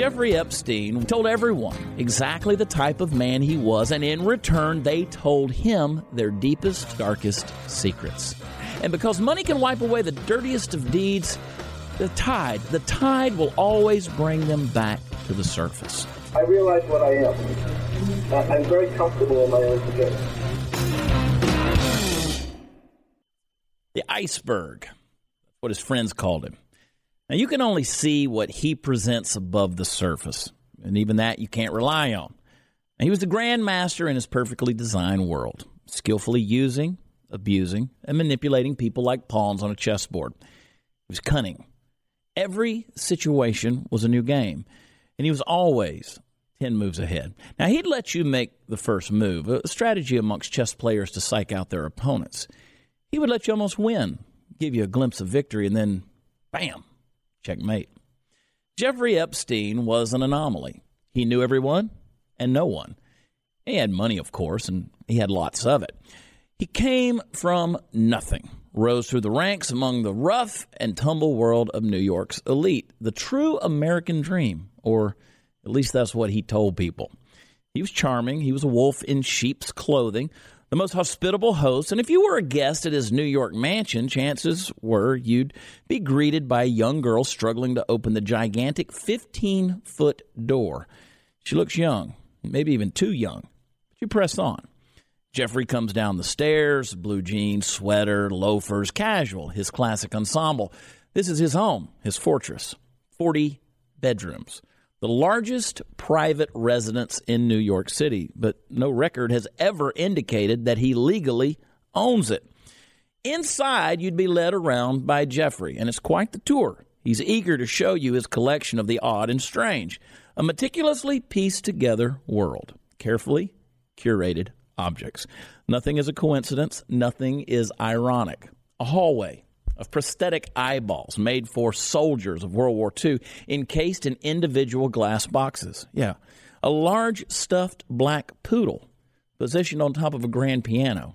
Jeffrey Epstein told everyone exactly the type of man he was, and in return, they told him their deepest, darkest secrets. And because money can wipe away the dirtiest of deeds, the tide, the tide will always bring them back to the surface. I realize what I am. Uh, I'm very comfortable in my own skin. The iceberg, what his friends called him. Now, you can only see what he presents above the surface, and even that you can't rely on. Now, he was the grandmaster in his perfectly designed world, skillfully using, abusing, and manipulating people like pawns on a chessboard. He was cunning. Every situation was a new game, and he was always 10 moves ahead. Now, he'd let you make the first move, a strategy amongst chess players to psych out their opponents. He would let you almost win, give you a glimpse of victory, and then, bam, Checkmate. Jeffrey Epstein was an anomaly. He knew everyone and no one. He had money, of course, and he had lots of it. He came from nothing, rose through the ranks among the rough and tumble world of New York's elite, the true American dream, or at least that's what he told people. He was charming. He was a wolf in sheep's clothing, the most hospitable host. And if you were a guest at his New York mansion, chances were you'd be greeted by a young girl struggling to open the gigantic 15 foot door. She looks young, maybe even too young, but you press on. Jeffrey comes down the stairs, blue jeans, sweater, loafers, casual, his classic ensemble. This is his home, his fortress. 40 bedrooms the largest private residence in New York City, but no record has ever indicated that he legally owns it. Inside, you'd be led around by Jeffrey, and it's quite the tour. He's eager to show you his collection of the odd and strange, a meticulously pieced together world, carefully curated objects. Nothing is a coincidence, nothing is ironic. A hallway, of prosthetic eyeballs made for soldiers of World War II, encased in individual glass boxes. Yeah. A large stuffed black poodle positioned on top of a grand piano.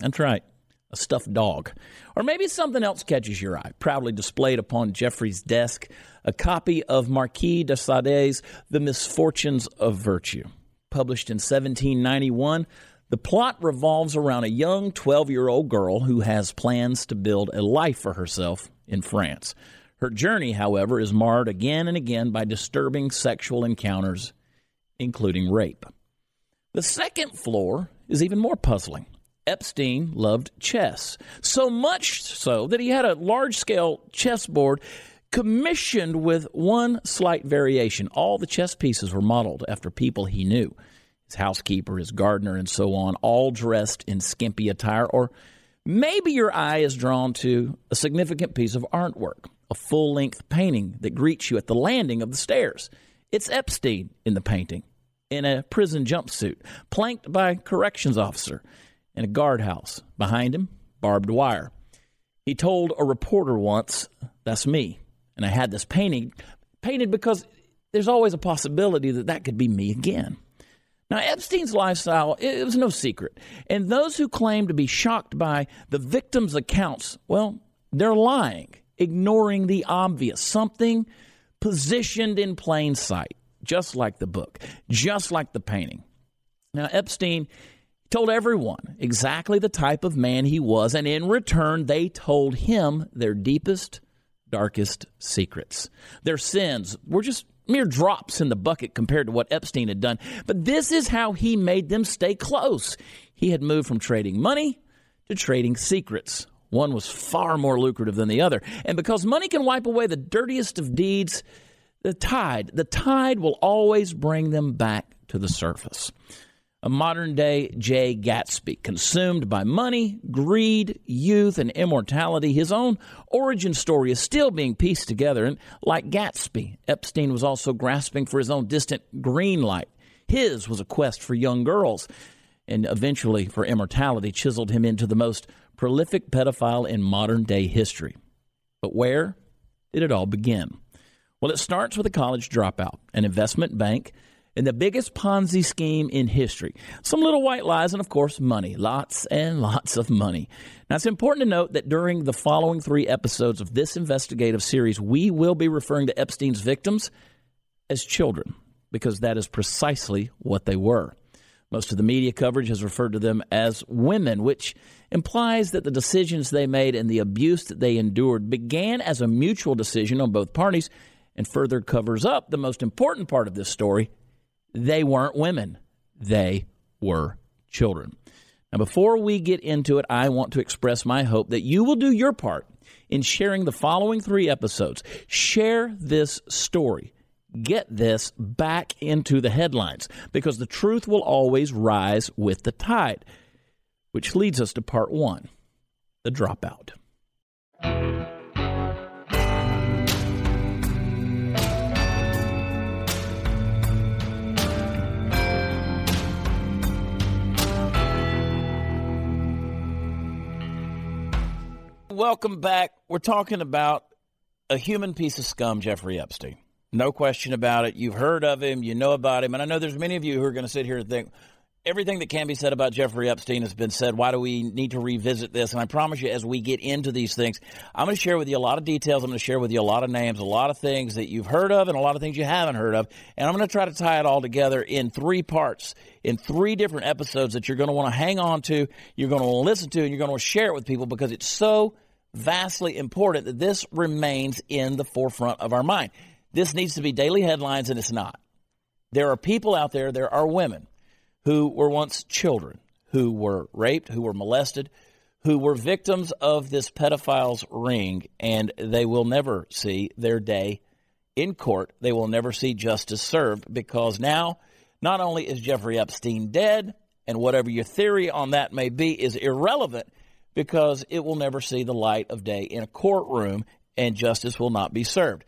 That's right, a stuffed dog. Or maybe something else catches your eye. Proudly displayed upon Jeffrey's desk, a copy of Marquis de Sade's The Misfortunes of Virtue. Published in 1791, the plot revolves around a young 12 year old girl who has plans to build a life for herself in France. Her journey, however, is marred again and again by disturbing sexual encounters, including rape. The second floor is even more puzzling. Epstein loved chess, so much so that he had a large scale chessboard commissioned with one slight variation. All the chess pieces were modeled after people he knew his housekeeper, his gardener, and so on, all dressed in skimpy attire. Or maybe your eye is drawn to a significant piece of artwork, a full length painting that greets you at the landing of the stairs. It's Epstein in the painting, in a prison jumpsuit, planked by a corrections officer, in a guardhouse. Behind him, barbed wire. He told a reporter once, That's me. And I had this painting painted because there's always a possibility that that could be me again. Now, Epstein's lifestyle, it was no secret. And those who claim to be shocked by the victim's accounts, well, they're lying, ignoring the obvious, something positioned in plain sight, just like the book, just like the painting. Now, Epstein told everyone exactly the type of man he was, and in return, they told him their deepest, darkest secrets. Their sins were just mere drops in the bucket compared to what Epstein had done. But this is how he made them stay close. He had moved from trading money to trading secrets. One was far more lucrative than the other. And because money can wipe away the dirtiest of deeds, the tide, the tide will always bring them back to the surface a modern day Jay Gatsby, consumed by money, greed, youth, and immortality. His own origin story is still being pieced together, and like Gatsby, Epstein was also grasping for his own distant green light. His was a quest for young girls, and eventually for immortality chiseled him into the most prolific pedophile in modern day history. But where did it all begin? Well, it starts with a college dropout, an investment bank, in the biggest Ponzi scheme in history. Some little white lies, and of course, money. Lots and lots of money. Now, it's important to note that during the following three episodes of this investigative series, we will be referring to Epstein's victims as children because that is precisely what they were. Most of the media coverage has referred to them as women, which implies that the decisions they made and the abuse that they endured began as a mutual decision on both parties and further covers up the most important part of this story. They weren't women, they were children. Now, before we get into it, I want to express my hope that you will do your part in sharing the following three episodes. Share this story get this back into the headlines because the truth will always rise with the tide. Which leads us to part one the dropout. Welcome back. We're talking about a human piece of scum, Jeffrey Epstein. No question about it. You've heard of him, you know about him, and I know there's many of you who are going to sit here and think everything that can be said about Jeffrey Epstein has been said. Why do we need to revisit this? And I promise you, as we get into these things, I'm going to share with you a lot of details. I'm going to share with you a lot of names, a lot of things that you've heard of, and a lot of things you haven't heard of. And I'm going to try to tie it all together in three parts, in three different episodes that you're going to want to hang on to, you're going to listen to, and you're going to to share it with people because it's so vastly important that this remains in the forefront of our mind. This needs to be daily headlines, and it's not. There are people out there, there are women who were once children, who were raped, who were molested, who were victims of this pedophile's ring, and they will never see their day in court. They will never see justice served because now, not only is Jeffrey Epstein dead, and whatever your theory on that may be is irrelevant because it will never see the light of day in a courtroom and justice will not be served.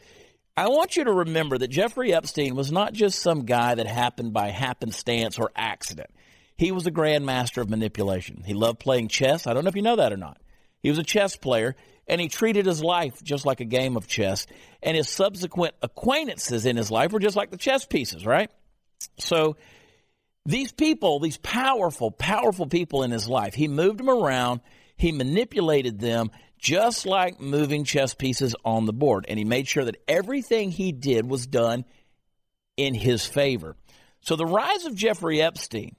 I want you to remember that Jeffrey Epstein was not just some guy that happened by happenstance or accident. He was a grandmaster of manipulation. He loved playing chess. I don't know if you know that or not. He was a chess player, and he treated his life just like a game of chess. And his subsequent acquaintances in his life were just like the chess pieces, right? So these people, these powerful, powerful people in his life, he moved them around, he manipulated them, just like moving chess pieces on the board. And he made sure that everything he did was done in his favor. So the rise of Jeffrey Epstein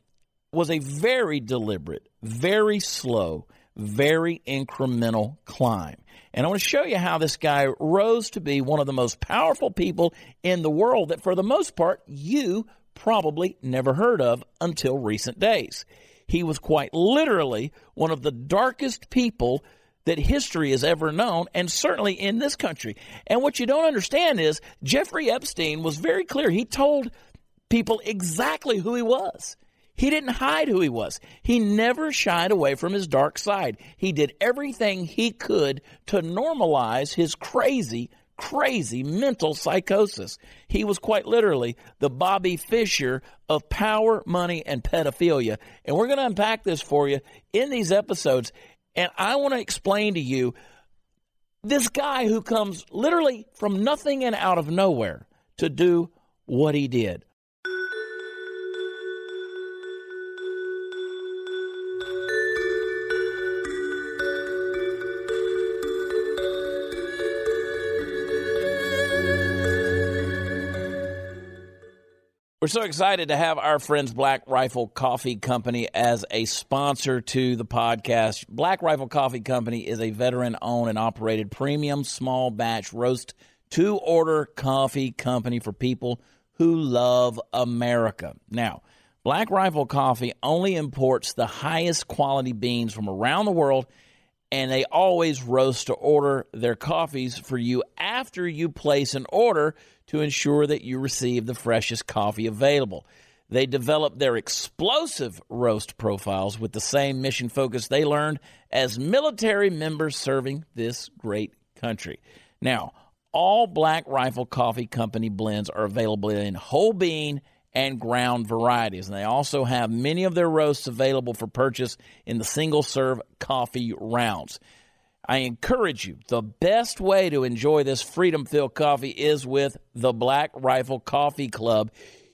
was a very deliberate, very slow, very incremental climb. And I want to show you how this guy rose to be one of the most powerful people in the world that, for the most part, you probably never heard of until recent days. He was quite literally one of the darkest people that history has ever known, and certainly in this country. And what you don't understand is Jeffrey Epstein was very clear. He told people exactly who he was. He didn't hide who he was. He never shied away from his dark side. He did everything he could to normalize his crazy, crazy mental psychosis. He was quite literally the Bobby Fischer of power, money, and pedophilia. And we're going to unpack this for you in these episodes. And I want to explain to you this guy who comes literally from nothing and out of nowhere to do what he did. We're so excited to have our friends Black Rifle Coffee Company as a sponsor to the podcast. Black Rifle Coffee Company is a veteran owned and operated premium small batch roast to order coffee company for people who love America. Now, Black Rifle Coffee only imports the highest quality beans from around the world and they always roast to order their coffees for you after you place an order to ensure that you receive the freshest coffee available. They develop their explosive roast profiles with the same mission focus they learned as military members serving this great country. Now, all Black Rifle Coffee Company blends are available in whole bean and ground varieties. And they also have many of their roasts available for purchase in the single serve coffee rounds. I encourage you, the best way to enjoy this freedom filled coffee is with the Black Rifle Coffee Club.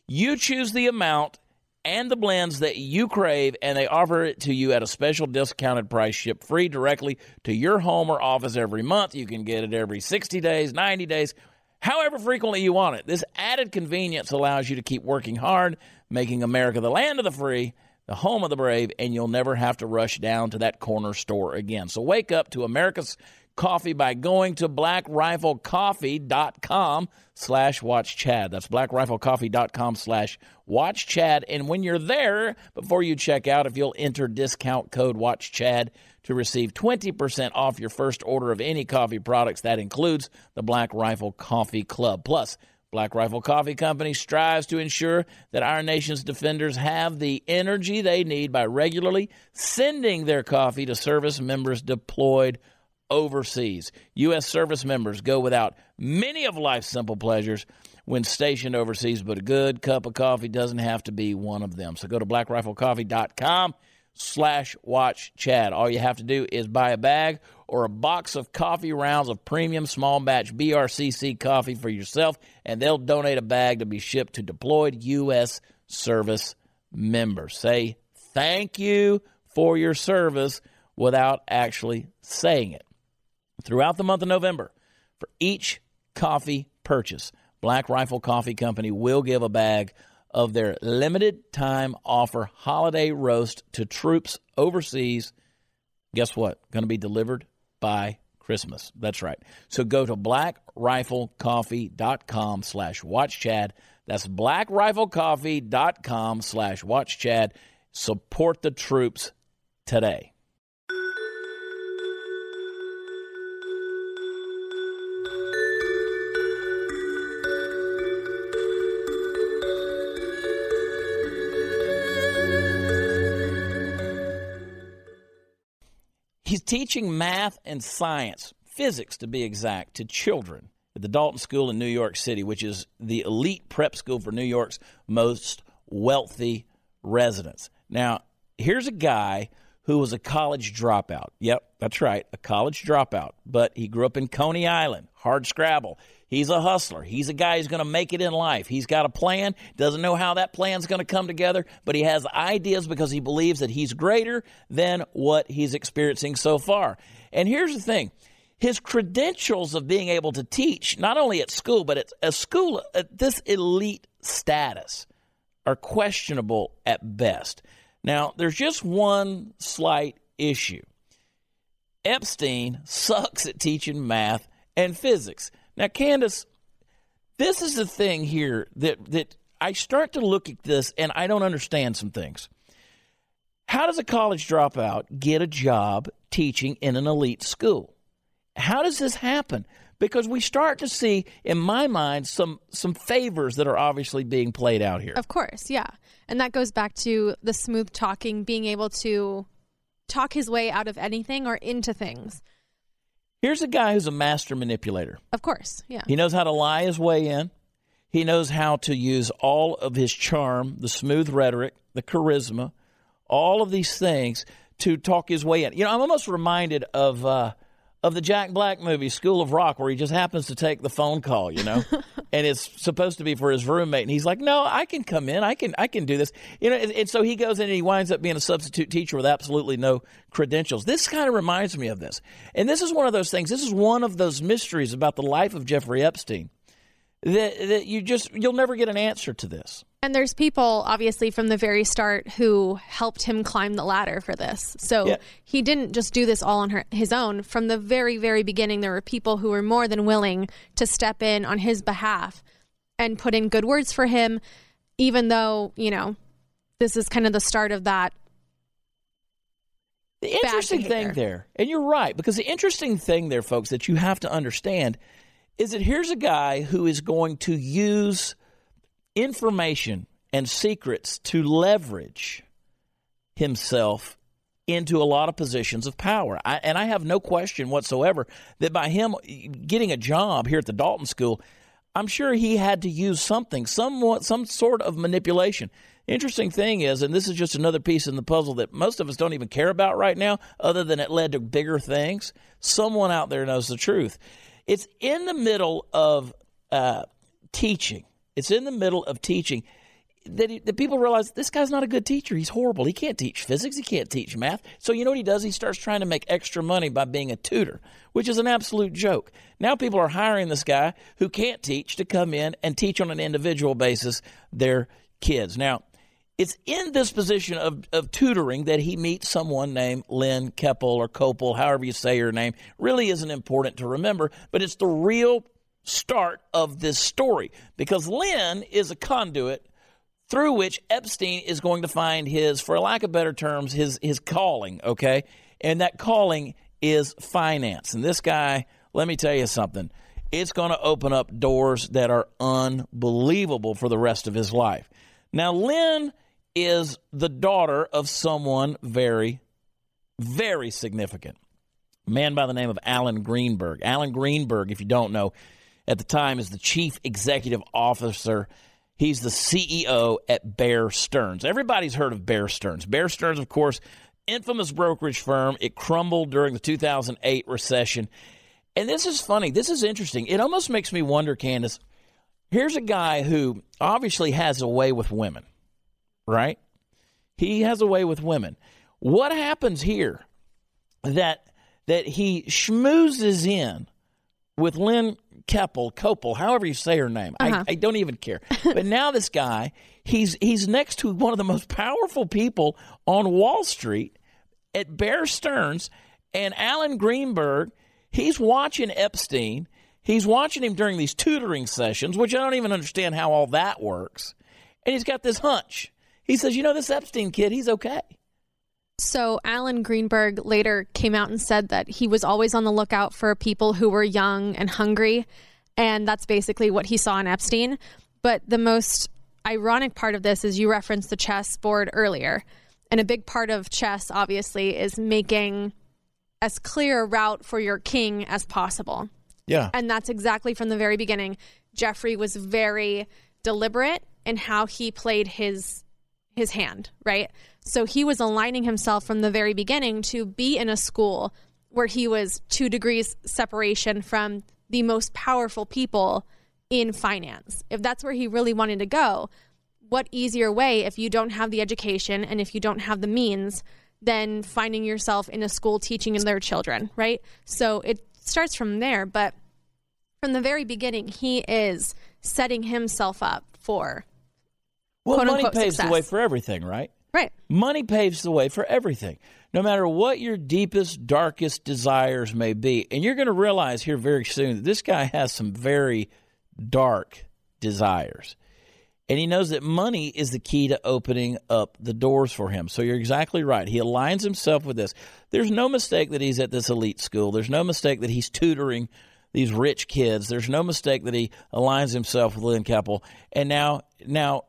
You choose the amount and the blends that you crave, and they offer it to you at a special discounted price, shipped free directly to your home or office every month. You can get it every 60 days, 90 days, however frequently you want it. This added convenience allows you to keep working hard, making America the land of the free, the home of the brave, and you'll never have to rush down to that corner store again. So wake up to America's coffee by going to blackriflecoffee.com slash watch chad. That's blackriflecoffee.com slash watch chad. And when you're there, before you check out, if you'll enter discount code watch chad to receive 20% off your first order of any coffee products, that includes the Black Rifle Coffee Club. Plus, Black Rifle Coffee Company strives to ensure that our nation's defenders have the energy they need by regularly sending their coffee to service members deployed overseas. U.S. service members go without many of life's simple pleasures when stationed overseas, but a good cup of coffee doesn't have to be one of them. So go to blackriflecoffee.com slash watch Chad. All you have to do is buy a bag or a box of coffee rounds of premium small batch BRCC coffee for yourself, and they'll donate a bag to be shipped to deployed U.S. service members. Say thank you for your service without actually saying it. Throughout the month of November, for each coffee purchase, Black Rifle Coffee Company will give a bag of their limited time offer holiday roast to troops overseas. Guess what? Going to be delivered by Christmas. That's right. So go to blackriflecoffee.com slash watchchad. That's blackriflecoffee.com slash watchchad. Support the troops today. He's teaching math and science, physics to be exact, to children at the Dalton School in New York City, which is the elite prep school for New York's most wealthy residents. Now, here's a guy who was a college dropout. Yep, that's right, a college dropout. But he grew up in Coney Island, hard scrabble. He's a hustler. He's a guy who's going to make it in life. He's got a plan, doesn't know how that plan's going to come together, but he has ideas because he believes that he's greater than what he's experiencing so far. And here's the thing his credentials of being able to teach, not only at school, but at a school at this elite status, are questionable at best. Now, there's just one slight issue. Epstein sucks at teaching math and physics. Now, Candace, this is the thing here that that I start to look at this and I don't understand some things. How does a college dropout get a job teaching in an elite school? How does this happen? Because we start to see, in my mind, some some favors that are obviously being played out here. Of course, yeah. And that goes back to the smooth talking, being able to talk his way out of anything or into things. Here's a guy who's a master manipulator. Of course, yeah. He knows how to lie his way in. He knows how to use all of his charm, the smooth rhetoric, the charisma, all of these things to talk his way in. You know, I'm almost reminded of uh, of the Jack Black movie School of Rock, where he just happens to take the phone call, you know, and it's supposed to be for his roommate, and he's like, "No, I can come in, I can, I can do this," you know, and, and so he goes in and he winds up being a substitute teacher with absolutely no credentials. This kind of reminds me of this, and this is one of those things. This is one of those mysteries about the life of Jeffrey Epstein that that you just you'll never get an answer to this. And there's people, obviously, from the very start who helped him climb the ladder for this. So Yeah. he didn't just do this all on her, his own. From the very, very beginning, there were people who were more than willing to step in on his behalf and put in good words for him, even though, you know, this is kind of the start of that. The interesting thing there, and you're right, because the interesting thing there, folks, that you have to understand is that here's a guy who is going to use information and secrets to leverage himself into a lot of positions of power. I, and I have no question whatsoever that by him getting a job here at the Dalton School, I'm sure he had to use something, somewhat, some sort of manipulation. Interesting thing is, and this is just another piece in the puzzle that most of us don't even care about right now, other than it led to bigger things. Someone out there knows the truth. It's in the middle of uh, teaching. It's in the middle of teaching. that, he, that people realize this guy's not a good teacher. He's horrible. He can't teach physics. He can't teach math. So you know what he does? He starts trying to make extra money by being a tutor, which is an absolute joke. Now people are hiring this guy who can't teach to come in and teach on an individual basis their kids. Now, it's in this position of, of tutoring that he meets someone named Lynn Keppel or Copel, however you say her name. Really isn't important to remember, but it's the real start of this story because Lynn is a conduit through which Epstein is going to find his, for lack of better terms, his his calling. Okay, and that calling is finance. And this guy, let me tell you something, it's going to open up doors that are unbelievable for the rest of his life. Now, Lynn is the daughter of someone very, very significant. A man by the name of Alan Greenberg. Alan Greenberg, if you don't know, at the time is the chief executive officer He's the CEO at Bear Stearns. Everybody's heard of Bear Stearns. Bear Stearns, of course, infamous brokerage firm. It crumbled during the 2008 recession. And this is funny. This is interesting. It almost makes me wonder, Candace. Here's a guy who obviously has a way with women, right? He has a way with women. What happens here that that he schmoozes in with Lynn Keppel, Copel, however you say her name. Uh-huh. I, I, don't even care. but now this guy, he's he's next to one of the most powerful people on Wall Street at Bear Stearns and Alan Greenberg. He's watching Epstein. He's watching him during these tutoring sessions, which I don't even understand how all that works. And he's got this hunch. He says, "You know, this Epstein kid, he's okay." So, Alan Greenberg later came out and said that he was always on the lookout for people who were young and hungry. And that's basically what he saw in Epstein. But the most ironic part of this is you referenced the chess board earlier. And a big part of chess, obviously, is making as clear a route for your king as possible. Yeah. And that's exactly from the very beginning. Jeffrey was very deliberate in how he played his his hand, right? So he was aligning himself from the very beginning to be in a school where he was two degrees separation from the most powerful people in finance. If that's where he really wanted to go, what easier way if you don't have the education and if you don't have the means than finding yourself in a school teaching in their children, right? So it starts from there, but from the very beginning, he is setting himself up for well, money paves success. the way for everything, right? Right. Money paves the way for everything, no matter what your deepest, darkest desires may be. And you're going to realize here very soon that this guy has some very dark desires. And he knows that money is the key to opening up the doors for him. So you're exactly right. He aligns himself with this. There's no mistake that he's at this elite school. There's no mistake that he's tutoring these rich kids. There's no mistake that he aligns himself with Lynn Keppel. And now, now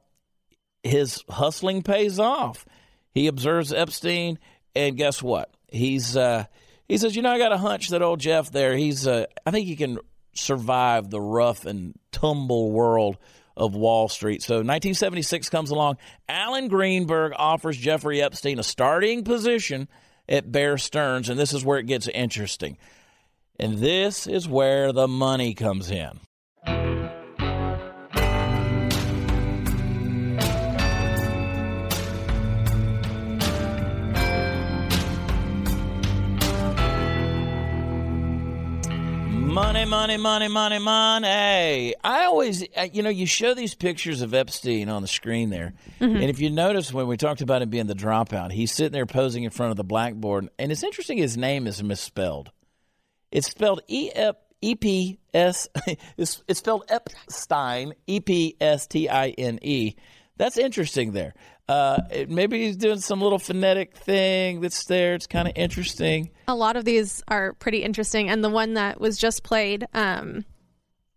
his hustling pays off. He observes Epstein, and guess what? He's uh, he says, you know, I got a hunch that old Jeff there. He's uh, I think he can survive the rough and tumble world of Wall Street. So 1976 comes along. Alan Greenberg offers Jeffrey Epstein a starting position at Bear Stearns, and this is where it gets interesting. And this is where the money comes in. Money, money, money, money, money. I always, you know, you show these pictures of Epstein on the screen there. Mm-hmm. And if you notice when we talked about him being the dropout, he's sitting there posing in front of the blackboard. And it's interesting his name is misspelled. It's spelled E P S. It's, it's spelled Epstein, E P S T I N E. That's interesting there. Uh, maybe he's doing some little phonetic thing that's there. It's kind of interesting. A lot of these are pretty interesting, and the one that was just played um,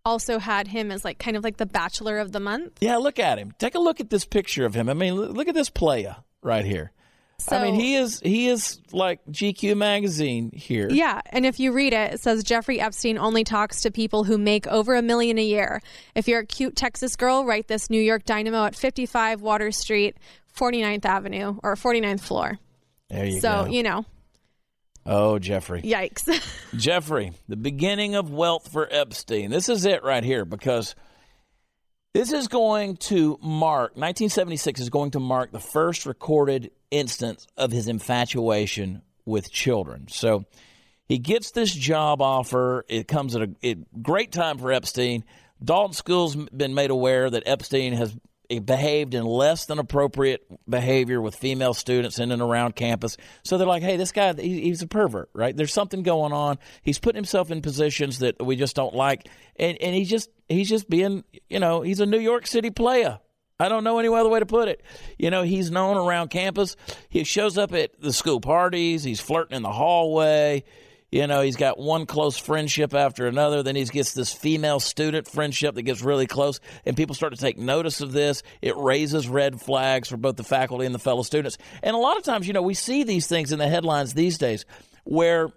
also had him as like kind of like the Bachelor of the Month. Yeah, look at him. Take a look at this picture of him. I mean, look at this playa right here. So, I mean, he is he is like GQ magazine here. Yeah, and if you read it, it says Jeffrey Epstein only talks to people who make over a million a year. If you're a cute Texas girl, write this New York Dynamo at 55 Water Street, 49th Avenue or 49th floor. There you so, go. you know. Oh, Jeffrey. Yikes. Jeffrey, the beginning of wealth for Epstein. This is it right here because This is going to mark, 1976 is going to mark the first recorded instance of his infatuation with children. So he gets this job offer. It comes at a, a great time for Epstein. Dalton School's been made aware that Epstein has behaved in less than appropriate behavior with female students in and around campus. So they're like, hey, this guy, he's a pervert, right? There's something going on. He's putting himself in positions that we just don't like. And, and he's just, he's just being, you know, he's a New York City player. I don't know any other way to put it. You know, he's known around campus. He shows up at the school parties. He's flirting in the hallway. You know, he's got one close friendship after another. Then he gets this female student friendship that gets really close, and people start to take notice of this. It raises red flags for both the faculty and the fellow students. And a lot of times, you know, we see these things in the headlines these days where,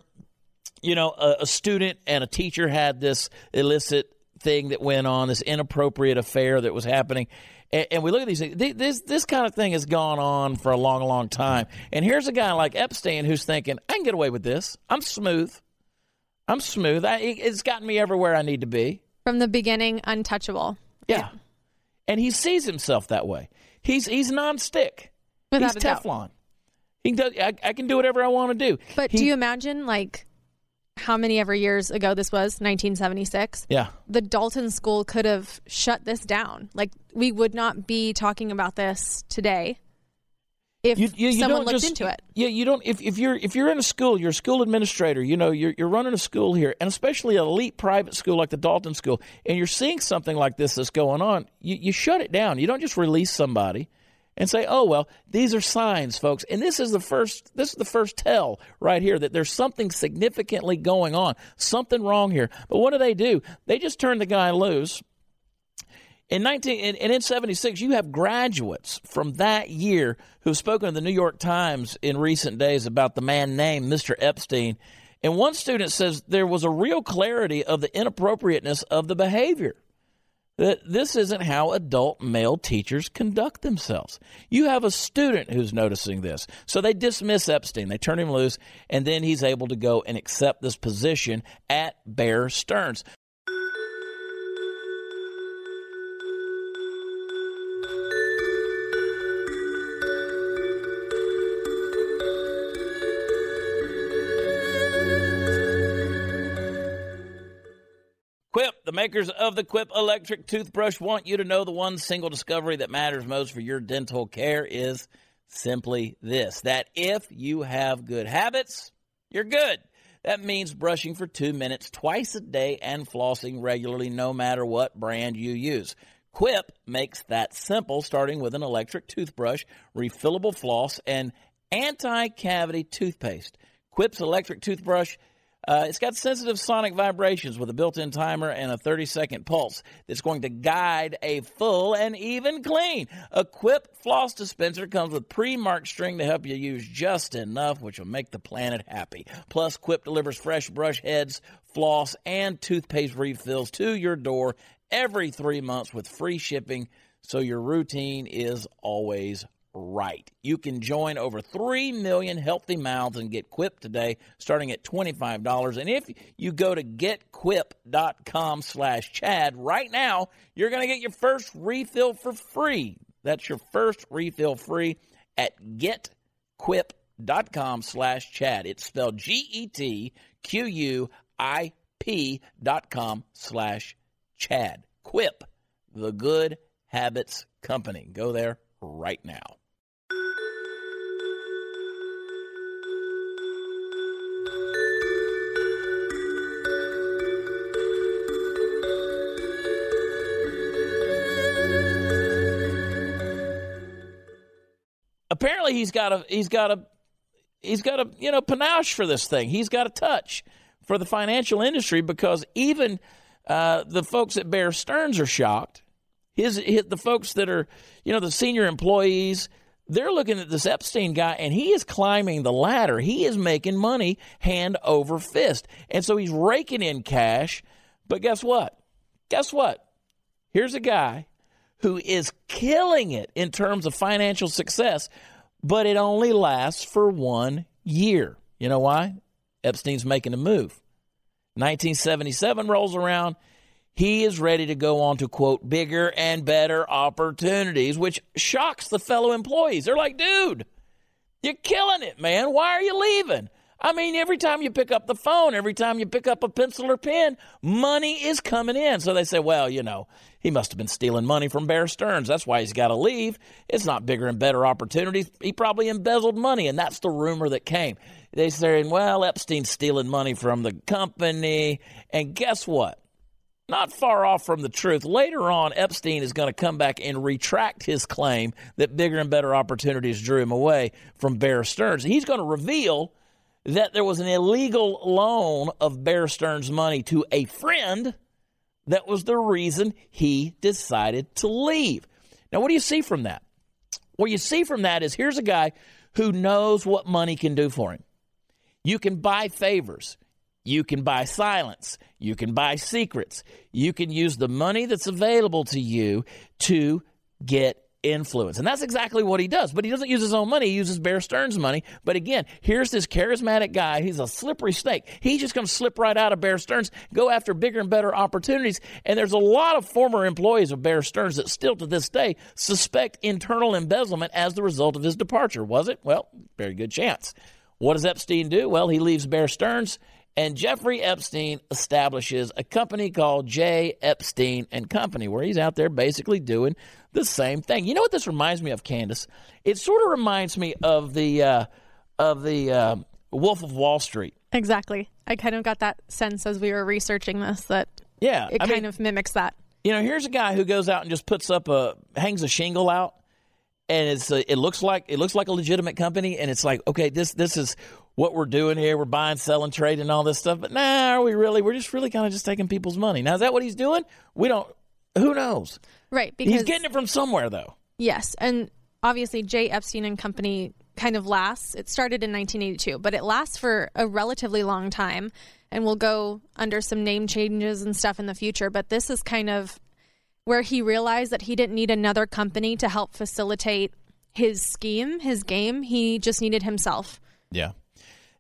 you know, a, a student and a teacher had this illicit thing that went on, this inappropriate affair that was happening and, and we look at these things. This this kind of thing has gone on for a long, long time. And here's a guy like Epstein who's thinking, I can get away with this. I'm smooth. I'm smooth. I, it's gotten me everywhere I need to be. From the beginning, untouchable. Yeah. And he sees himself that way. He's he's nonstick. Without he's Teflon. He does, I, I, can do whatever I want to do. But he, do you imagine, like, how many ever years ago this was? 1976 yeah. The dalton school could have shut this down. Like we would not be talking about this today if you, you, you someone looked just, into it. Yeah you don't if, if you're if you're in a school you're a school administrator you know you're, you're running a school here and especially an elite private school like the dalton school and you're seeing something like this that's going on you, you shut it down. You don't just release somebody and say, "Oh well, these are signs, folks." And this is the first this is the first tell right here that there's something significantly going on, something wrong here. But what do they do? They just turn the guy loose. In 19 and in 76, you have graduates from that year who've spoken to the New York Times in recent days about the man named Mr. Epstein. And one student says there was a real clarity of the inappropriateness of the behavior that this isn't how adult male teachers conduct themselves. You have a student who's noticing this. So they dismiss Epstein, they turn him loose, and then he's able to go and accept this position at Bear Stearns. The makers of the Quip electric toothbrush, want you to know the one single discovery that matters most for your dental care is simply this that if you have good habits, you're good. That means brushing for two minutes twice a day and flossing regularly, no matter what brand you use. Quip makes that simple, starting with an electric toothbrush, refillable floss, and anti cavity toothpaste. Quip's electric toothbrush uh, it's got sensitive sonic vibrations with a built in timer and a 30 second pulse that's going to guide a full and even clean. Quip floss dispenser comes with pre marked string to help you use just enough, which will make the planet happy. Plus, Quip delivers fresh brush heads, floss, and toothpaste refills to your door every three months with free shipping, so your routine is always right. You can join over 3 million healthy mouths and get Quip today starting at $25. And if you go to getquip.com slash Chad right now, you're going to get your first refill for free. That's your first refill free at getquip.com slash Chad. It's spelled G-E-T-Q-U-I-P dot com slash Chad. Quip, the good habits company. Go there right now. Apparently he's got a he's got a he's got a you know panache for this thing. He's got a touch for the financial industry because even uh, the folks at Bear Stearns are shocked. His, his the folks that are you know the senior employees they're looking at this Epstein guy and he is climbing the ladder. He is making money hand over fist. And so he's raking in cash. But guess what? Guess what? Here's a guy who is killing it in terms of financial success, but it only lasts for one year. You know why? Epstein's making a move. 1977 rolls around. he is ready to go on to quote bigger and better opportunities, which shocks the fellow employees. They're like, dude, you're killing it, man. Why are you leaving? I mean, every time you pick up the phone, every time you pick up a pencil or pen, money is coming in. So they say, well, you know, he must have been stealing money from Bear Stearns. That's why he's got to leave. It's not bigger and better opportunities. He probably embezzled money, and that's the rumor that came. They saying, well, Epstein's stealing money from the company. And guess what? Not far off from the truth. Later on, Epstein is going to come back and retract his claim that bigger and better opportunities drew him away from Bear Stearns. He's going to reveal that there was an illegal loan of Bear Stearns money to a friend that was the reason he decided to leave. Now, what do you see from that? What you see from that is here's a guy who knows what money can do for him. You can buy favors. You can buy silence. You can buy secrets. You can use the money that's available to you to get influence. And that's exactly what he does. But he doesn't use his own money, he uses Bear Stearns' money. But again, here's this charismatic guy. He's a slippery snake. He's just going to slip right out of Bear Stearns, go after bigger and better opportunities. And there's a lot of former employees of Bear Stearns that still to this day suspect internal embezzlement as the result of his departure. Was it? Well, very good chance. What does Epstein do? Well, he leaves Bear Stearns and Jeffrey Epstein establishes a company called J. Epstein and Company, where he's out there basically doing the same thing. You know what this reminds me of, Candace? It sort of reminds me of the uh, of the uh, Wolf of Wall Street. Exactly. I kind of got that sense as we were researching this that yeah, it I kind mean, of mimics that. You know, here's a guy who goes out and just puts up a hangs a shingle out, and it's it looks like it looks like a legitimate company, and it's like okay, this this is what we're doing here. We're buying, selling, trading, all this stuff. But nah, are we really? We're just really kind of just taking people's money. Now, is that what he's doing? We don't. Who knows? Right. Because He's getting it from somewhere, though. Yes, and obviously J. Epstein and Company kind of lasts. It started in 1982, but it lasts for a relatively long time, and will go under some name changes and stuff in the future. But this is kind of where he realized that he didn't need another company to help facilitate his scheme, his game. He just needed himself. Yeah.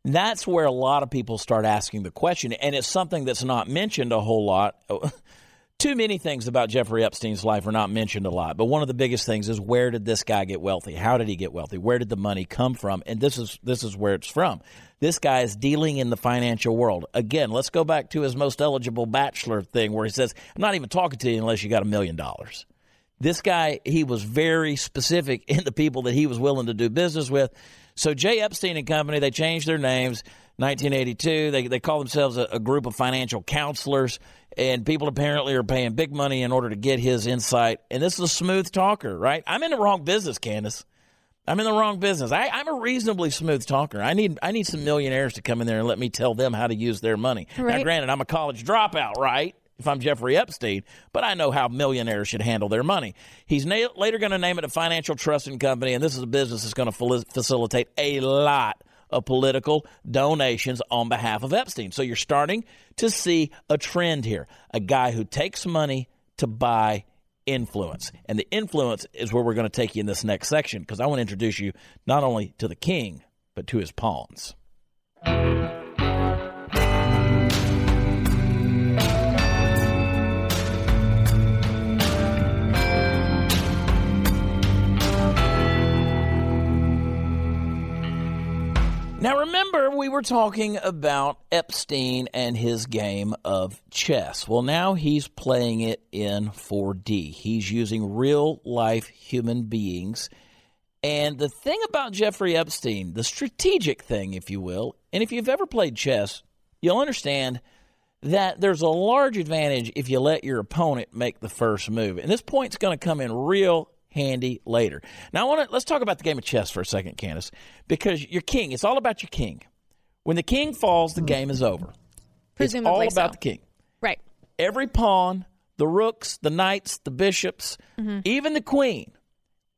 That's where a lot of people start asking the question, and it's something that's not mentioned a whole lot. Too many things about Jeffrey Epstein's life are not mentioned a lot, but one of the biggest things is where did this guy get wealthy? How did he get wealthy? Where did the money come from? And this is this is where it's from. This guy is dealing in the financial world. Again, let's go back to his most eligible bachelor thing where he says, "I'm not even talking to you unless you got a million dollars." This guy, he was very specific in the people that he was willing to do business with. So J. Epstein and Company, they changed their names. 1982, they they call themselves a, a group of financial counselors, and people apparently are paying big money in order to get his insight. And this is a smooth talker, right? I'm in the wrong business, Candace. I'm in the wrong business. I, I'm a reasonably smooth talker. I need I need some millionaires to come in there and let me tell them how to use their money. Now, granted, I'm a college dropout, right? If I'm Jeffrey Epstein, but I know how millionaires should handle their money. He's na- later going to name it a financial trust and company, and this is a business that's going to fali- facilitate a lot of political donations on behalf of Epstein. So you're starting to see a trend here. A guy who takes money to buy influence. And the influence is where we're going to take you in this next section because I want to introduce you not only to the king, but to his pawns. Now, remember, we were talking about Epstein and his game of chess. Well, now he's playing it in 4D. He's using real life human beings. And the thing about Jeffrey Epstein, the strategic thing, if you will, and if you've ever played chess, you'll understand that there's a large advantage if you let your opponent make the first move. And this point's going to come in real handy later. Now, I want to let's talk about the game of chess for a second, Candace, because your king. It's all about your king. When the king falls, the game is over. Presumably it's all about so. the king. Right. Every pawn, the rooks, the knights, the bishops, mm-hmm. even the queen,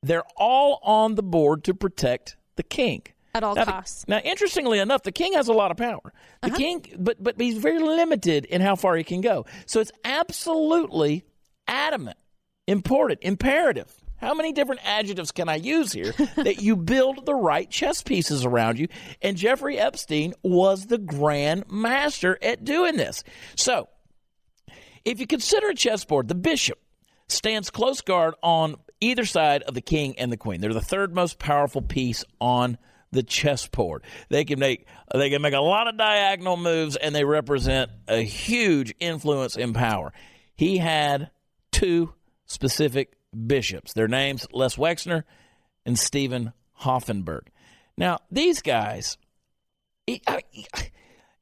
they're all on the board to protect the king At all now, the- costs. now, interestingly enough, the king has a lot of power. The uh-huh. king, but but he's very limited in how far he can go. So it's absolutely adamant, important, imperative. How many different adjectives can I use here that you build the right chess pieces around you? And Jeffrey Epstein was the grand master at doing this. So If you consider a chessboard, the bishop stands close guard on either side of the king and the queen. They're the third most powerful piece on the chessboard. They can make they can make a lot of diagonal moves and they represent a huge influence and power. He had two specific bishops. Their names Les Wexner and Steven Hoffenberg. Now, these guys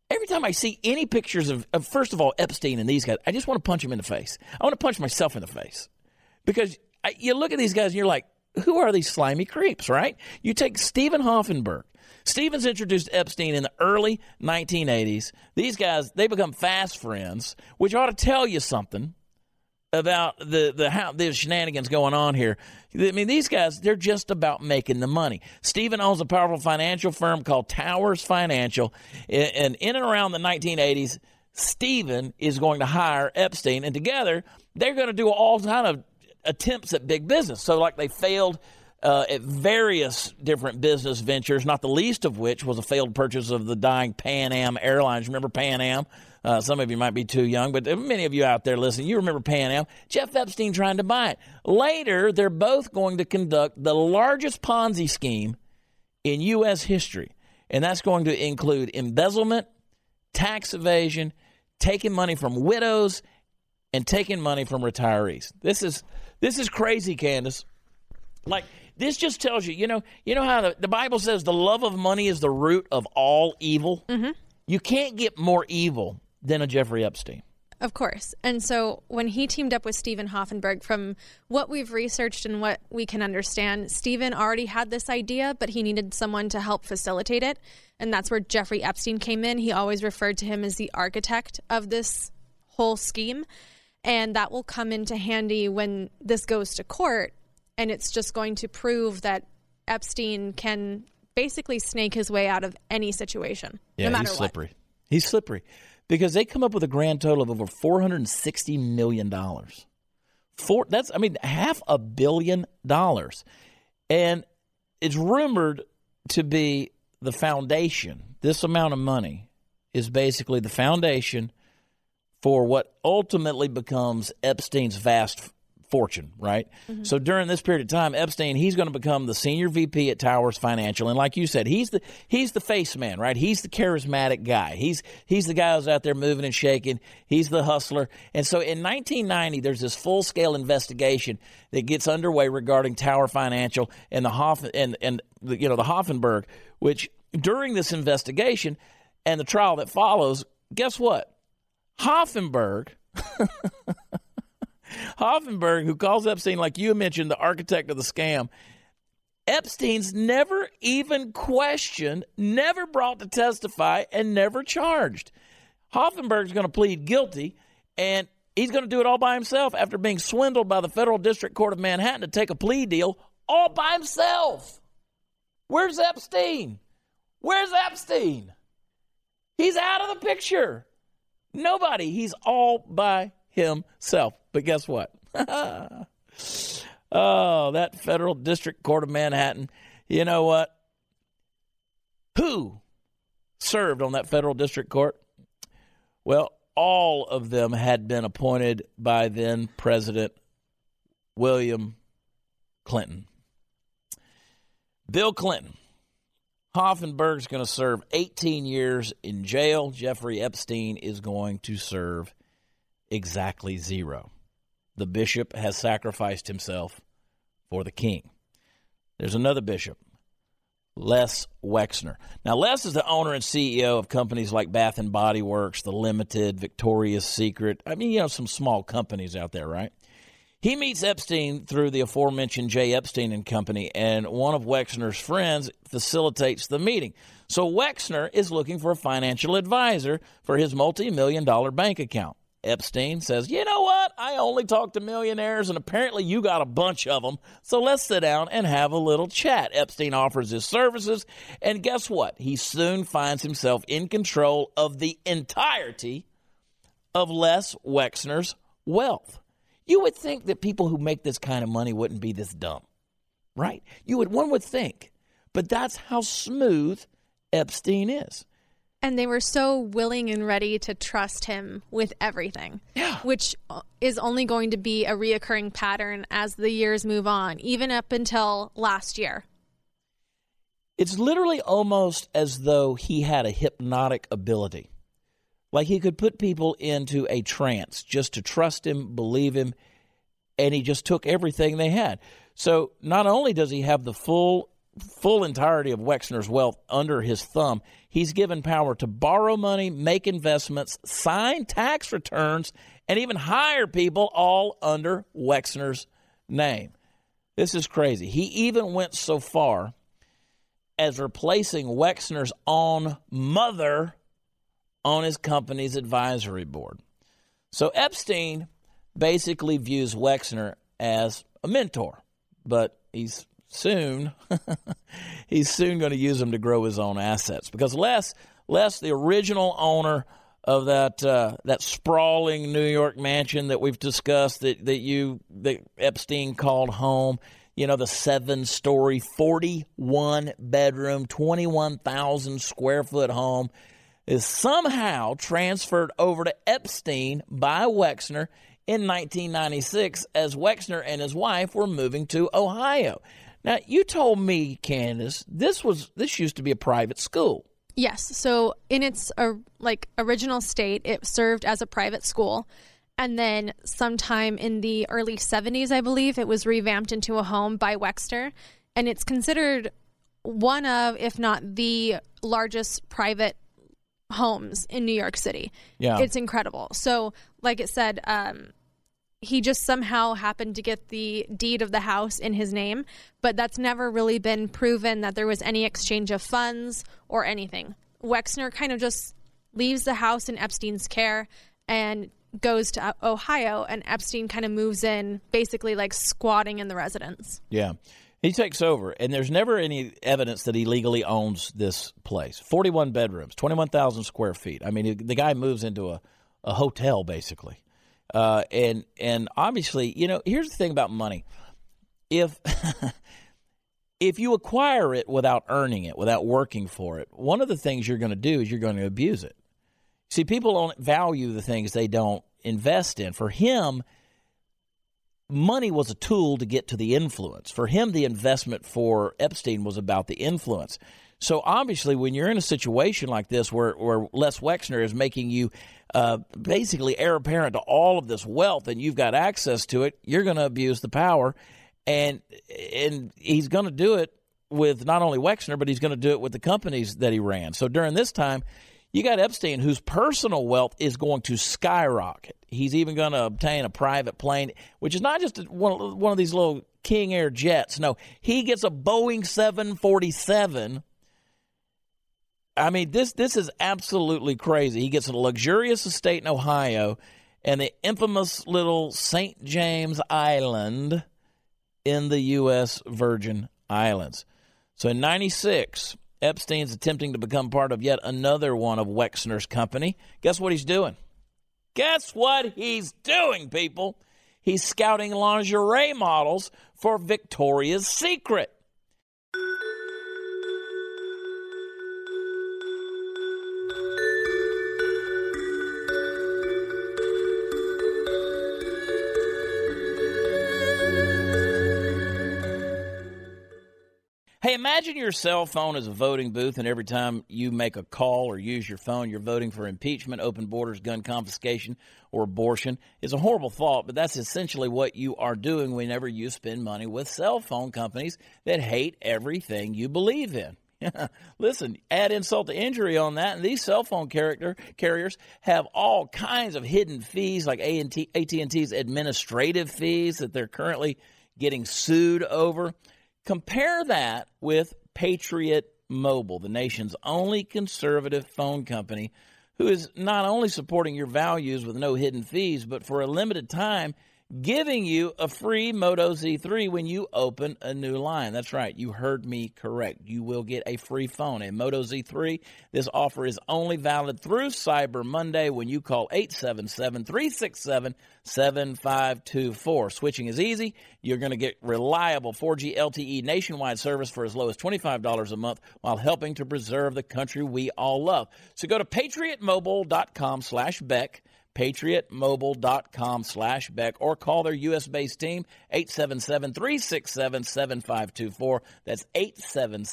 every time I see any pictures of, of, first of all, Epstein and these guys, I just want to punch them in the face. I want to punch myself in the face because I, you look at these guys and you're like, who are these slimy creeps, right? You take Steven Hoffenberg. Stevens introduced Epstein in the early 1980s. These guys, they become fast friends, which ought to tell you something about the the how the shenanigans going on here. I mean, these guys they're just about making the money. Steven owns a powerful financial firm called Towers Financial, and in and around the 1980s, Steven is going to hire Epstein, and together they're going to do all kind of attempts at big business. So, like they failed. Uh, at various different business ventures, not the least of which was a failed purchase of the dying Pan Am Airlines. Remember Pan Am? Uh, some of you might be too young, but many of you out there listening, you remember Pan Am. Jeff Epstein trying to buy it. Later, they're both going to conduct the largest Ponzi scheme in U.S. history, and that's going to include embezzlement, tax evasion, taking money from widows, and taking money from retirees. This is this is crazy, Candace. Like this just tells you, you know, you know how the, the Bible says the love of money is the root of all evil. Mm-hmm. You can't get more evil than a Jeffrey Epstein. Of course. And so when he teamed up with Steven Hoffenberg, from what we've researched and what we can understand, Steven already had this idea, but he needed someone to help facilitate it. And that's where Jeffrey Epstein came in. He always referred to him as the architect of this whole scheme. And that will come into handy when this goes to court. And it's just going to prove that Epstein can basically snake his way out of any situation. Yeah, no he's slippery. What. He's slippery because they come up with a grand total of over four hundred and sixty million dollars. Four that's I mean half a billion dollars, and it's rumored to be the foundation. This amount of money is basically the foundation for what ultimately becomes Epstein's vast fortune, right? Mm-hmm. So during this period of time, Epstein, he's going to become the senior VP at Towers Financial, and like you said, he's the he's the face man, right? He's the charismatic guy. He's he's the guy who's out there moving and shaking. He's the hustler. And so in 1990, there's this full scale investigation that gets underway regarding Tower Financial and the Hoff and and the, you know the Hoffenberg, which during this investigation and the trial that follows, guess what? Hoffenberg. Hoffenberg, who calls Epstein, like you mentioned, the architect of the scam, Epstein's never even questioned, never brought to testify, and never charged. Hoffenberg's going to plead guilty, and he's going to do it all by himself after being swindled by the Federal District Court of Manhattan to take a plea deal all by himself. Where's Epstein? Where's Epstein? He's out of the picture. Nobody. He's all by himself. But guess what? oh, that Federal District Court of Manhattan. You know what? Who served on that Federal District Court? Well, all of them had been appointed by then President William Clinton. Bill Clinton. Hoffenberg's going to serve 18 years in jail. Jeffrey Epstein is going to serve exactly zero. The bishop has sacrificed himself for the king. There's another bishop, Les Wexner. Now, Les is the owner and CEO of companies like Bath and Body Works, The Limited, Victoria's Secret. I mean, you know, some small companies out there, right? He meets Epstein through the aforementioned J. Epstein and Company, and one of Wexner's friends facilitates the meeting. So Wexner is looking for a financial advisor for his multi million dollar bank account. Epstein says, You know what? I only talk to millionaires, and apparently you got a bunch of them. So let's sit down and have a little chat. Epstein offers his services, and guess what? He soon finds himself in control of the entirety of Les Wexner's wealth. You would think that people who make this kind of money wouldn't be this dumb, right? You would, one would think. But that's how smooth Epstein is. And they were so willing and ready to trust him with everything. Yeah. Which is only going to be a reoccurring pattern as the years move on, even up until last year. It's literally almost as though he had a hypnotic ability. Like he could put people into a trance just to trust him, believe him, and he just took everything they had. So not only does he have the full full entirety of Wexner's wealth under his thumb, he's given power to borrow money, make investments, sign tax returns, and even hire people all under Wexner's name. This is crazy. He even went so far as replacing Wexner's own mother on his company's advisory board. So Epstein basically views Wexner as a mentor, but he's soon he's soon going to use them to grow his own assets because Les Les the original owner of that uh, that sprawling New York mansion that we've discussed that that you that Epstein called home you know, the seven story, 41 bedroom, 21,000 square foot home is somehow transferred over to Epstein by Wexner in 1996 as Wexner and his wife were moving to Ohio. Now, you told me, Candace, this was this used to be a private school. Yes. So in its uh, like original state, it served as a private school. And then sometime in the early 70s, I believe, it was revamped into a home by Wexner. And it's considered one of, if not the largest private homes in New York City. Yeah. It's incredible. So, like it said, um, he just somehow happened to get the deed of the house in his name, but that's never really been proven that there was any exchange of funds or anything. Wexner kind of just leaves the house in Epstein's care and goes to Ohio, and Epstein kind of moves in, basically like squatting in the residence. Yeah. He takes over, and there's never any evidence that he legally owns this place. 41 bedrooms, 21,000 square feet. I mean, the guy moves into a, a hotel, basically. Uh, and and obviously, you know, here's the thing about money. If if you acquire it without earning it, without working for it, one of the things you're going to do is you're going to abuse it. See, people don't value the things they don't invest in. For him, money was a tool to get to the influence. For him, the investment for Epstein was about the influence. So obviously, when you're in a situation like this where, where Les Wexner is making you uh, basically heir apparent to all of this wealth and you've got access to it, you're going to abuse the power. And, and he's going to do it with not only Wexner, but he's going to do it with the companies that he ran. So during this time, you got Epstein, whose personal wealth is going to skyrocket. He's even going to obtain a private plane, which is not just one, one of these little King Air jets. No, he gets a Boeing 747. I mean, this this is absolutely crazy. He gets a luxurious estate in Ohio and the infamous little St. James Island in the U.S. Virgin Islands. So in 96, Epstein's attempting to become part of yet another one of Wexner's company. Guess what he's doing? Guess what he's doing, people? He's scouting lingerie models for Victoria's Secret. Hey, imagine your cell phone as a voting booth, and every time you make a call or use your phone, you're voting for impeachment, open borders, gun confiscation, or abortion. It's a horrible thought, but that's essentially what you are doing whenever you spend money with cell phone companies that hate everything you believe in. Listen, add insult to injury on that, and these cell phone character carriers have all kinds of hidden fees, like AT&T's administrative fees that they're currently getting sued over. Compare that with Patriot Mobile, the nation's only conservative phone company who is not only supporting your values with no hidden fees, but for a limited time, giving you a free Moto Z3 when you open a new line. That's right, you heard me correct. You will get a free phone, a Moto Z3. This offer is only valid through Cyber Monday when you call 877 367 7524. Switching is easy. You're going to get reliable 4G LTE nationwide service for as low as $25 a month while helping to preserve the country we all love. So go to patriotmobile.com slash Beck patriotmobile.com slash Beck or call their U.S. based team 877 367 7524. That's 877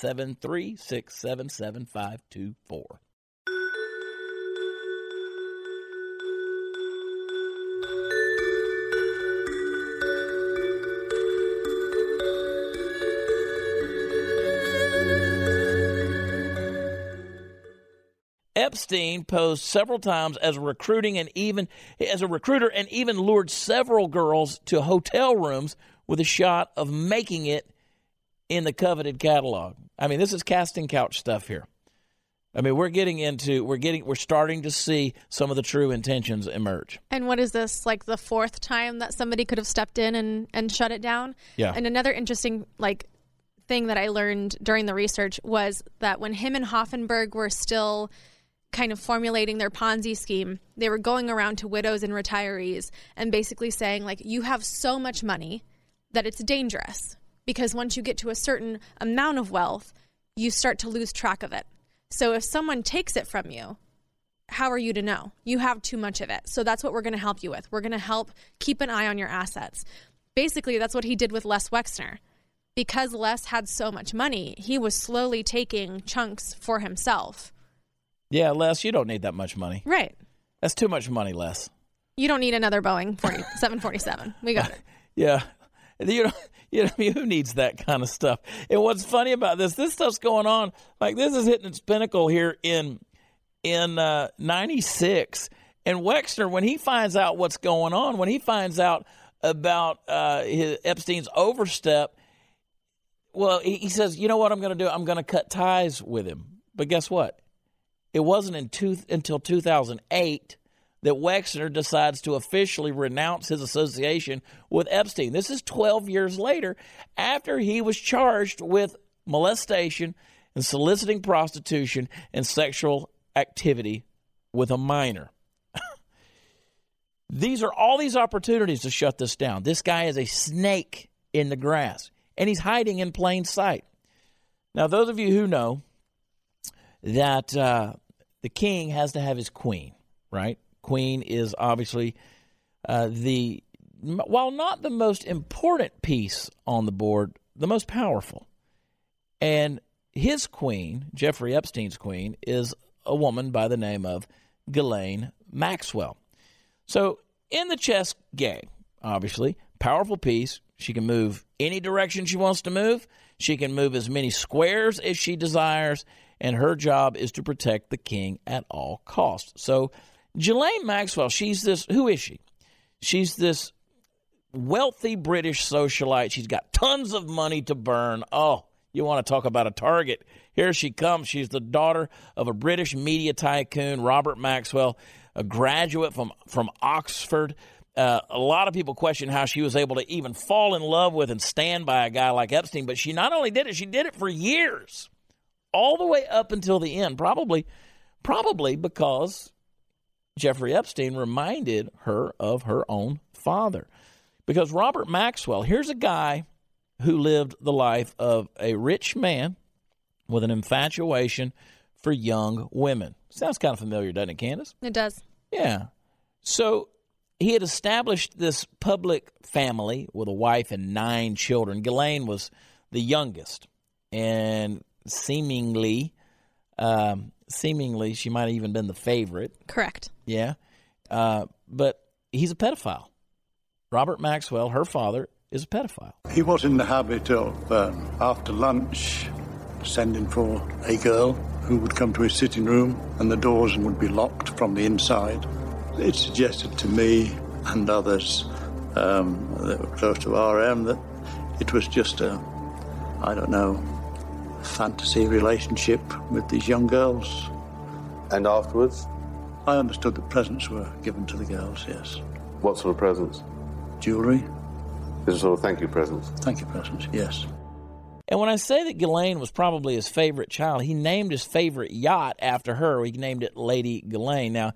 Epstein posed several times as recruiting and even as a recruiter and even lured several girls to hotel rooms with a shot of making it in the coveted catalog. I mean, this is casting couch stuff here. I mean, we're getting into we're getting we're starting to see some of the true intentions emerge. And what is this like the fourth time that somebody could have stepped in and and shut it down? Yeah. And another interesting like thing that I learned during the research was that when him and Hoffenberg were still kind of formulating their Ponzi scheme, they were going around to widows and retirees and basically saying, like, you have so much money that it's dangerous because once you get to a certain amount of wealth, you start to lose track of it. So if someone takes it from you, how are you to know? You have too much of it. So that's what we're going to help you with. We're going to help keep an eye on your assets. Basically, that's what he did with Les Wexner. Because Les had so much money, he was slowly taking chunks for himself yeah, Les, you don't need that much money. Right. That's too much money, Les. You don't need another Boeing 40, 747. We got it. yeah. You know, you know, who needs that kind of stuff? And what's funny about this, this stuff's going on. Like this is hitting its pinnacle here in in uh, '96. And Wexner, when he finds out what's going on, when he finds out about uh, his, Epstein's overstep, well, he, he says, "You know what I'm going to do? I'm going to cut ties with him." But guess what? It wasn't in two, until 2008 that Wexner decides to officially renounce his association with Epstein. This is 12 years later after he was charged with molestation and soliciting prostitution and sexual activity with a minor. these are all these opportunities to shut this down. This guy is a snake in the grass, and he's hiding in plain sight. Now, those of you who know that uh, the king has to have his queen, right? Queen is obviously uh, the, while not the most important piece on the board, the most powerful. And his queen, Jeffrey Epstein's queen, is a woman by the name of Ghislaine Maxwell. So in the chess game, obviously, powerful piece. She can move any direction she wants to move. She can move as many squares as she desires and her job is to protect the king at all costs. So, Ghislaine Maxwell, she's this, who is she? She's this wealthy British socialite. She's got tons of money to burn. Oh, you want to talk about a target. Here she comes. She's the daughter of a British media tycoon, Robert Maxwell, a graduate from, from Oxford. Uh, a lot of people question how she was able to even fall in love with and stand by a guy like Epstein, but she not only did it, she did it for years all the way up until the end, probably, probably because Jeffrey Epstein reminded her of her own father. Because Robert Maxwell, here's a guy who lived the life of a rich man with an infatuation for young women. Sounds kind of familiar, doesn't it, Candace? It does. Yeah. So he had established this public family with a wife and nine children. Ghislaine was the youngest. And seemingly, um, seemingly, she might have even been the favorite. Correct. Yeah, uh, but he's a pedophile. Robert Maxwell, her father, is a pedophile. He was in the habit of, uh, after lunch, sending for a girl who would come to his sitting room and the doors would be locked from the inside. It suggested to me and others um, that were close to RM that it was just a, I don't know, fantasy relationship with these young girls. And afterwards? I understood that presents were given to the girls, yes. What sort of presents? jewellery. This sort of thank you presents. Thank you presents, yes. And when I say that Ghislaine was probably his favorite child, he named his favorite yacht after her. He named it Lady Ghislaine. Now,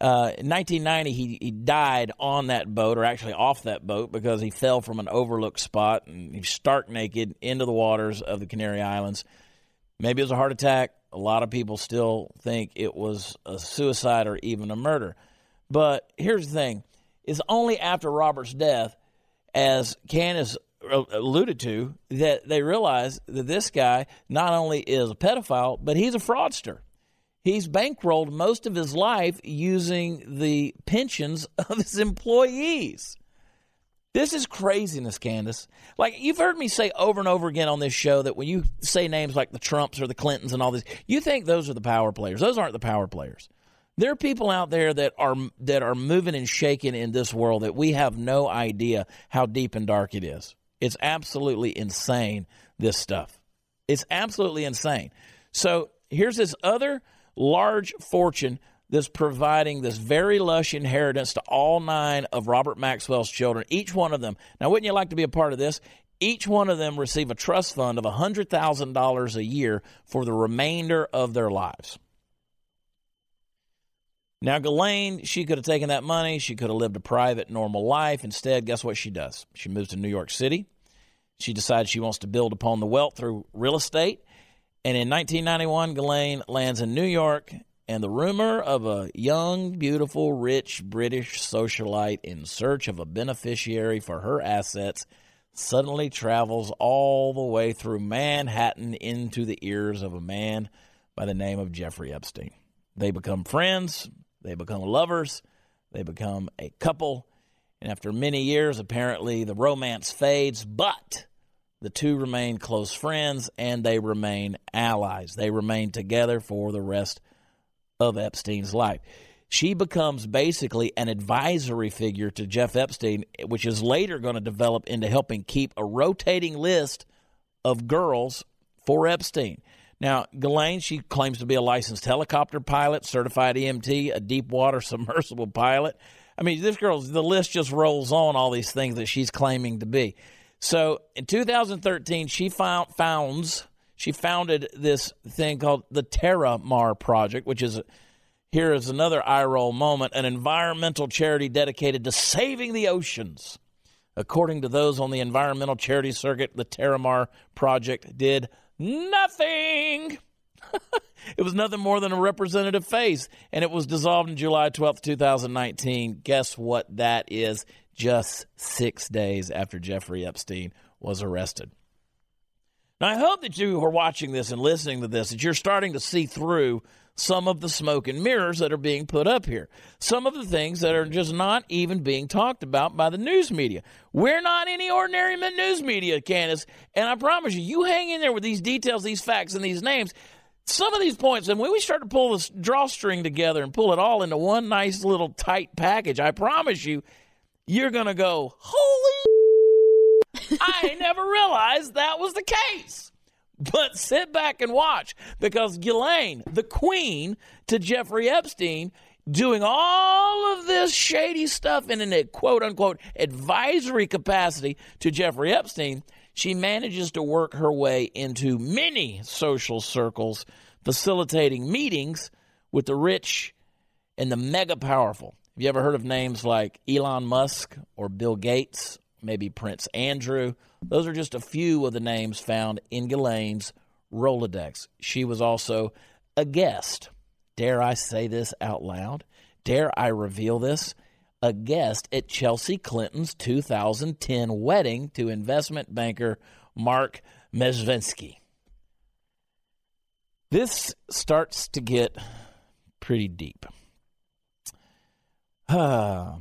uh, in 1990, he, he died on that boat, or actually off that boat, because he fell from an overlooked spot and he stark naked into the waters of the Canary Islands. Maybe it was a heart attack. A lot of people still think it was a suicide or even a murder. But here's the thing it's only after Robert's death, as Candace alluded to, that they realize that this guy not only is a pedophile, but he's a fraudster. He's bankrolled most of his life using the pensions of his employees. This is craziness, Candace. Like you've heard me say over and over again on this show that when you say names like the Trumps or the Clintons and all this, you think those are the power players. Those aren't the power players. There are people out there that are that are moving and shaking in this world that we have no idea how deep and dark it is. It's absolutely insane this stuff. It's absolutely insane. So, here's this other large fortune that's providing this very lush inheritance to all nine of Robert Maxwell's children, each one of them. Now, wouldn't you like to be a part of this? Each one of them receive a trust fund of $100,000 a year for the remainder of their lives. Now, Ghislaine, she could have taken that money. She could have lived a private, normal life. Instead, guess what she does? She moves to New York City. She decides she wants to build upon the wealth through real estate. And in 1991, Ghislaine lands in New York, and the rumor of a young, beautiful, rich British socialite in search of a beneficiary for her assets suddenly travels all the way through Manhattan into the ears of a man by the name of Jeffrey Epstein. They become friends, they become lovers, they become a couple, and after many years, apparently the romance fades, but the two remain close friends and they remain allies. They remain together for the rest of Epstein's life. She becomes basically an advisory figure to Jeff Epstein, which is later going to develop into helping keep a rotating list of girls for Epstein. Now, Ghislaine, she claims to be a licensed helicopter pilot, certified EMT, a deep water submersible pilot. I mean, this girl's, the list just rolls on all these things that she's claiming to be. So in 2013, she found, founds, she founded this thing called the Terramar Project, which is here is another eye roll moment an environmental charity dedicated to saving the oceans. According to those on the environmental charity circuit, the Terramar Project did nothing. it was nothing more than a representative face, and it was dissolved in July 12th, 2019. Guess what that is? Just six days after Jeffrey Epstein was arrested. Now, I hope that you are watching this and listening to this, that you're starting to see through some of the smoke and mirrors that are being put up here. Some of the things that are just not even being talked about by the news media. We're not any ordinary news media, Candace. And I promise you, you hang in there with these details, these facts, and these names. Some of these points, and when we start to pull this drawstring together and pull it all into one nice little tight package, I promise you, you're going to go, holy, I never realized that was the case. But sit back and watch because Ghislaine, the queen to Jeffrey Epstein, doing all of this shady stuff in a quote unquote advisory capacity to Jeffrey Epstein, she manages to work her way into many social circles, facilitating meetings with the rich and the mega powerful. Have you ever heard of names like Elon Musk or Bill Gates, maybe Prince Andrew? Those are just a few of the names found in Ghislaine's Rolodex. She was also a guest. Dare I say this out loud? Dare I reveal this? A guest at Chelsea Clinton's 2010 wedding to investment banker Marc Mezvinsky. This starts to get pretty deep.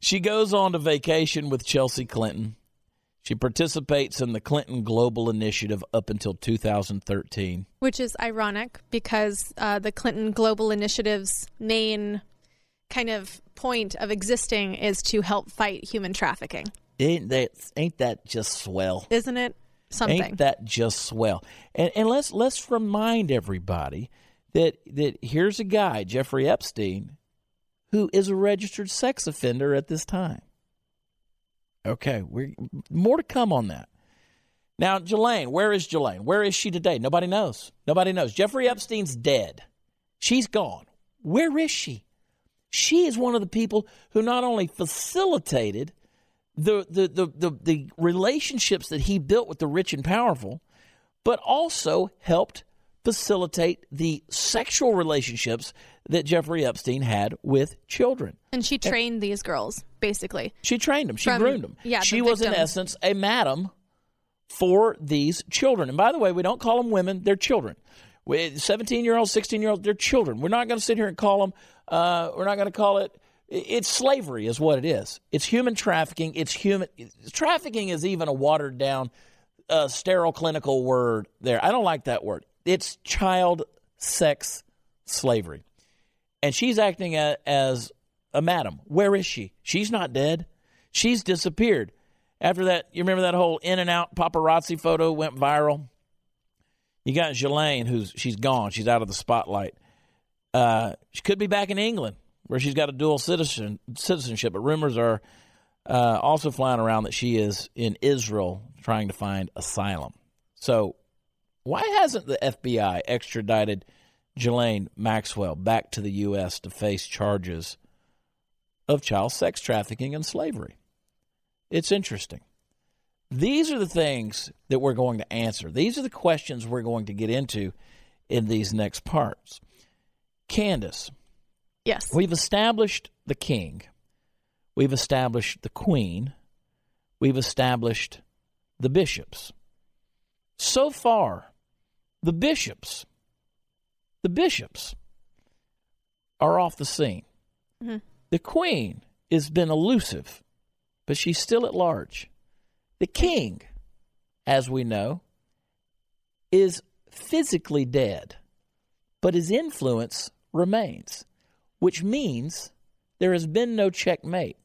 she goes on to vacation with Chelsea Clinton. She participates in the Clinton Global Initiative up until 2013. Which is ironic because uh, the Clinton Global Initiative's main kind of point of existing is to help fight human trafficking. Ain't that, ain't that just swell? Isn't it something? Ain't that just swell? And, and let's, let's remind everybody that that here's a guy, Jeffrey Epstein, who is a registered sex offender at this time. Okay, we're more to come on that. Now, Ghislaine, where is Ghislaine? Where is she today? Nobody knows. Nobody knows. Jeffrey Epstein's dead. She's gone. Where is she? She is one of the people who not only facilitated the, the, the, the, the relationships that he built with the rich and powerful, but also helped facilitate the sexual relationships that Jeffrey Epstein had with children. And she trained these girls, basically. She trained them. She From- groomed them. yeah, the she was in essence a madam for these children. And by the way, we don't call them women; they're children. Seventeen-year-olds, sixteen-year-olds, they're children. We're not going to sit here and call them. Uh, we're not going to call it. It's slavery, is what it is. It's human trafficking. It's human trafficking is even a watered down, uh, sterile clinical word. There, I don't like that word. It's child sex slavery and she's acting a, as a madam. Where is she? She's not dead. She's disappeared. After that, you remember that whole in and out paparazzi photo went viral. You got Ghislaine, who's she's gone. She's out of the spotlight. Uh, she could be back in England, where she's got a dual citizen citizenship. But rumors are uh, also flying around that she is in Israel trying to find asylum. So, why hasn't the FBI extradited Ghislaine Maxwell back to the U.S. to face charges of child sex trafficking and slavery? It's interesting. These are the things that we're going to answer. These are the questions we're going to get into in these next parts. Candace, Yes. We've established the king. We've established the queen. We've established the bishops. So far, the bishops, the bishops are off the scene. Mm-hmm. The queen has been elusive, but she's still at large. The king, as we know, is physically dead, but his influence remains which means there has been no checkmate.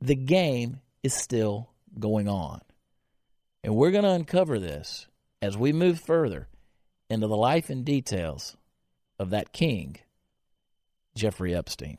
The game is still going on. And we're going to uncover this as we move further into the life and details of that king, Jeffrey Epstein.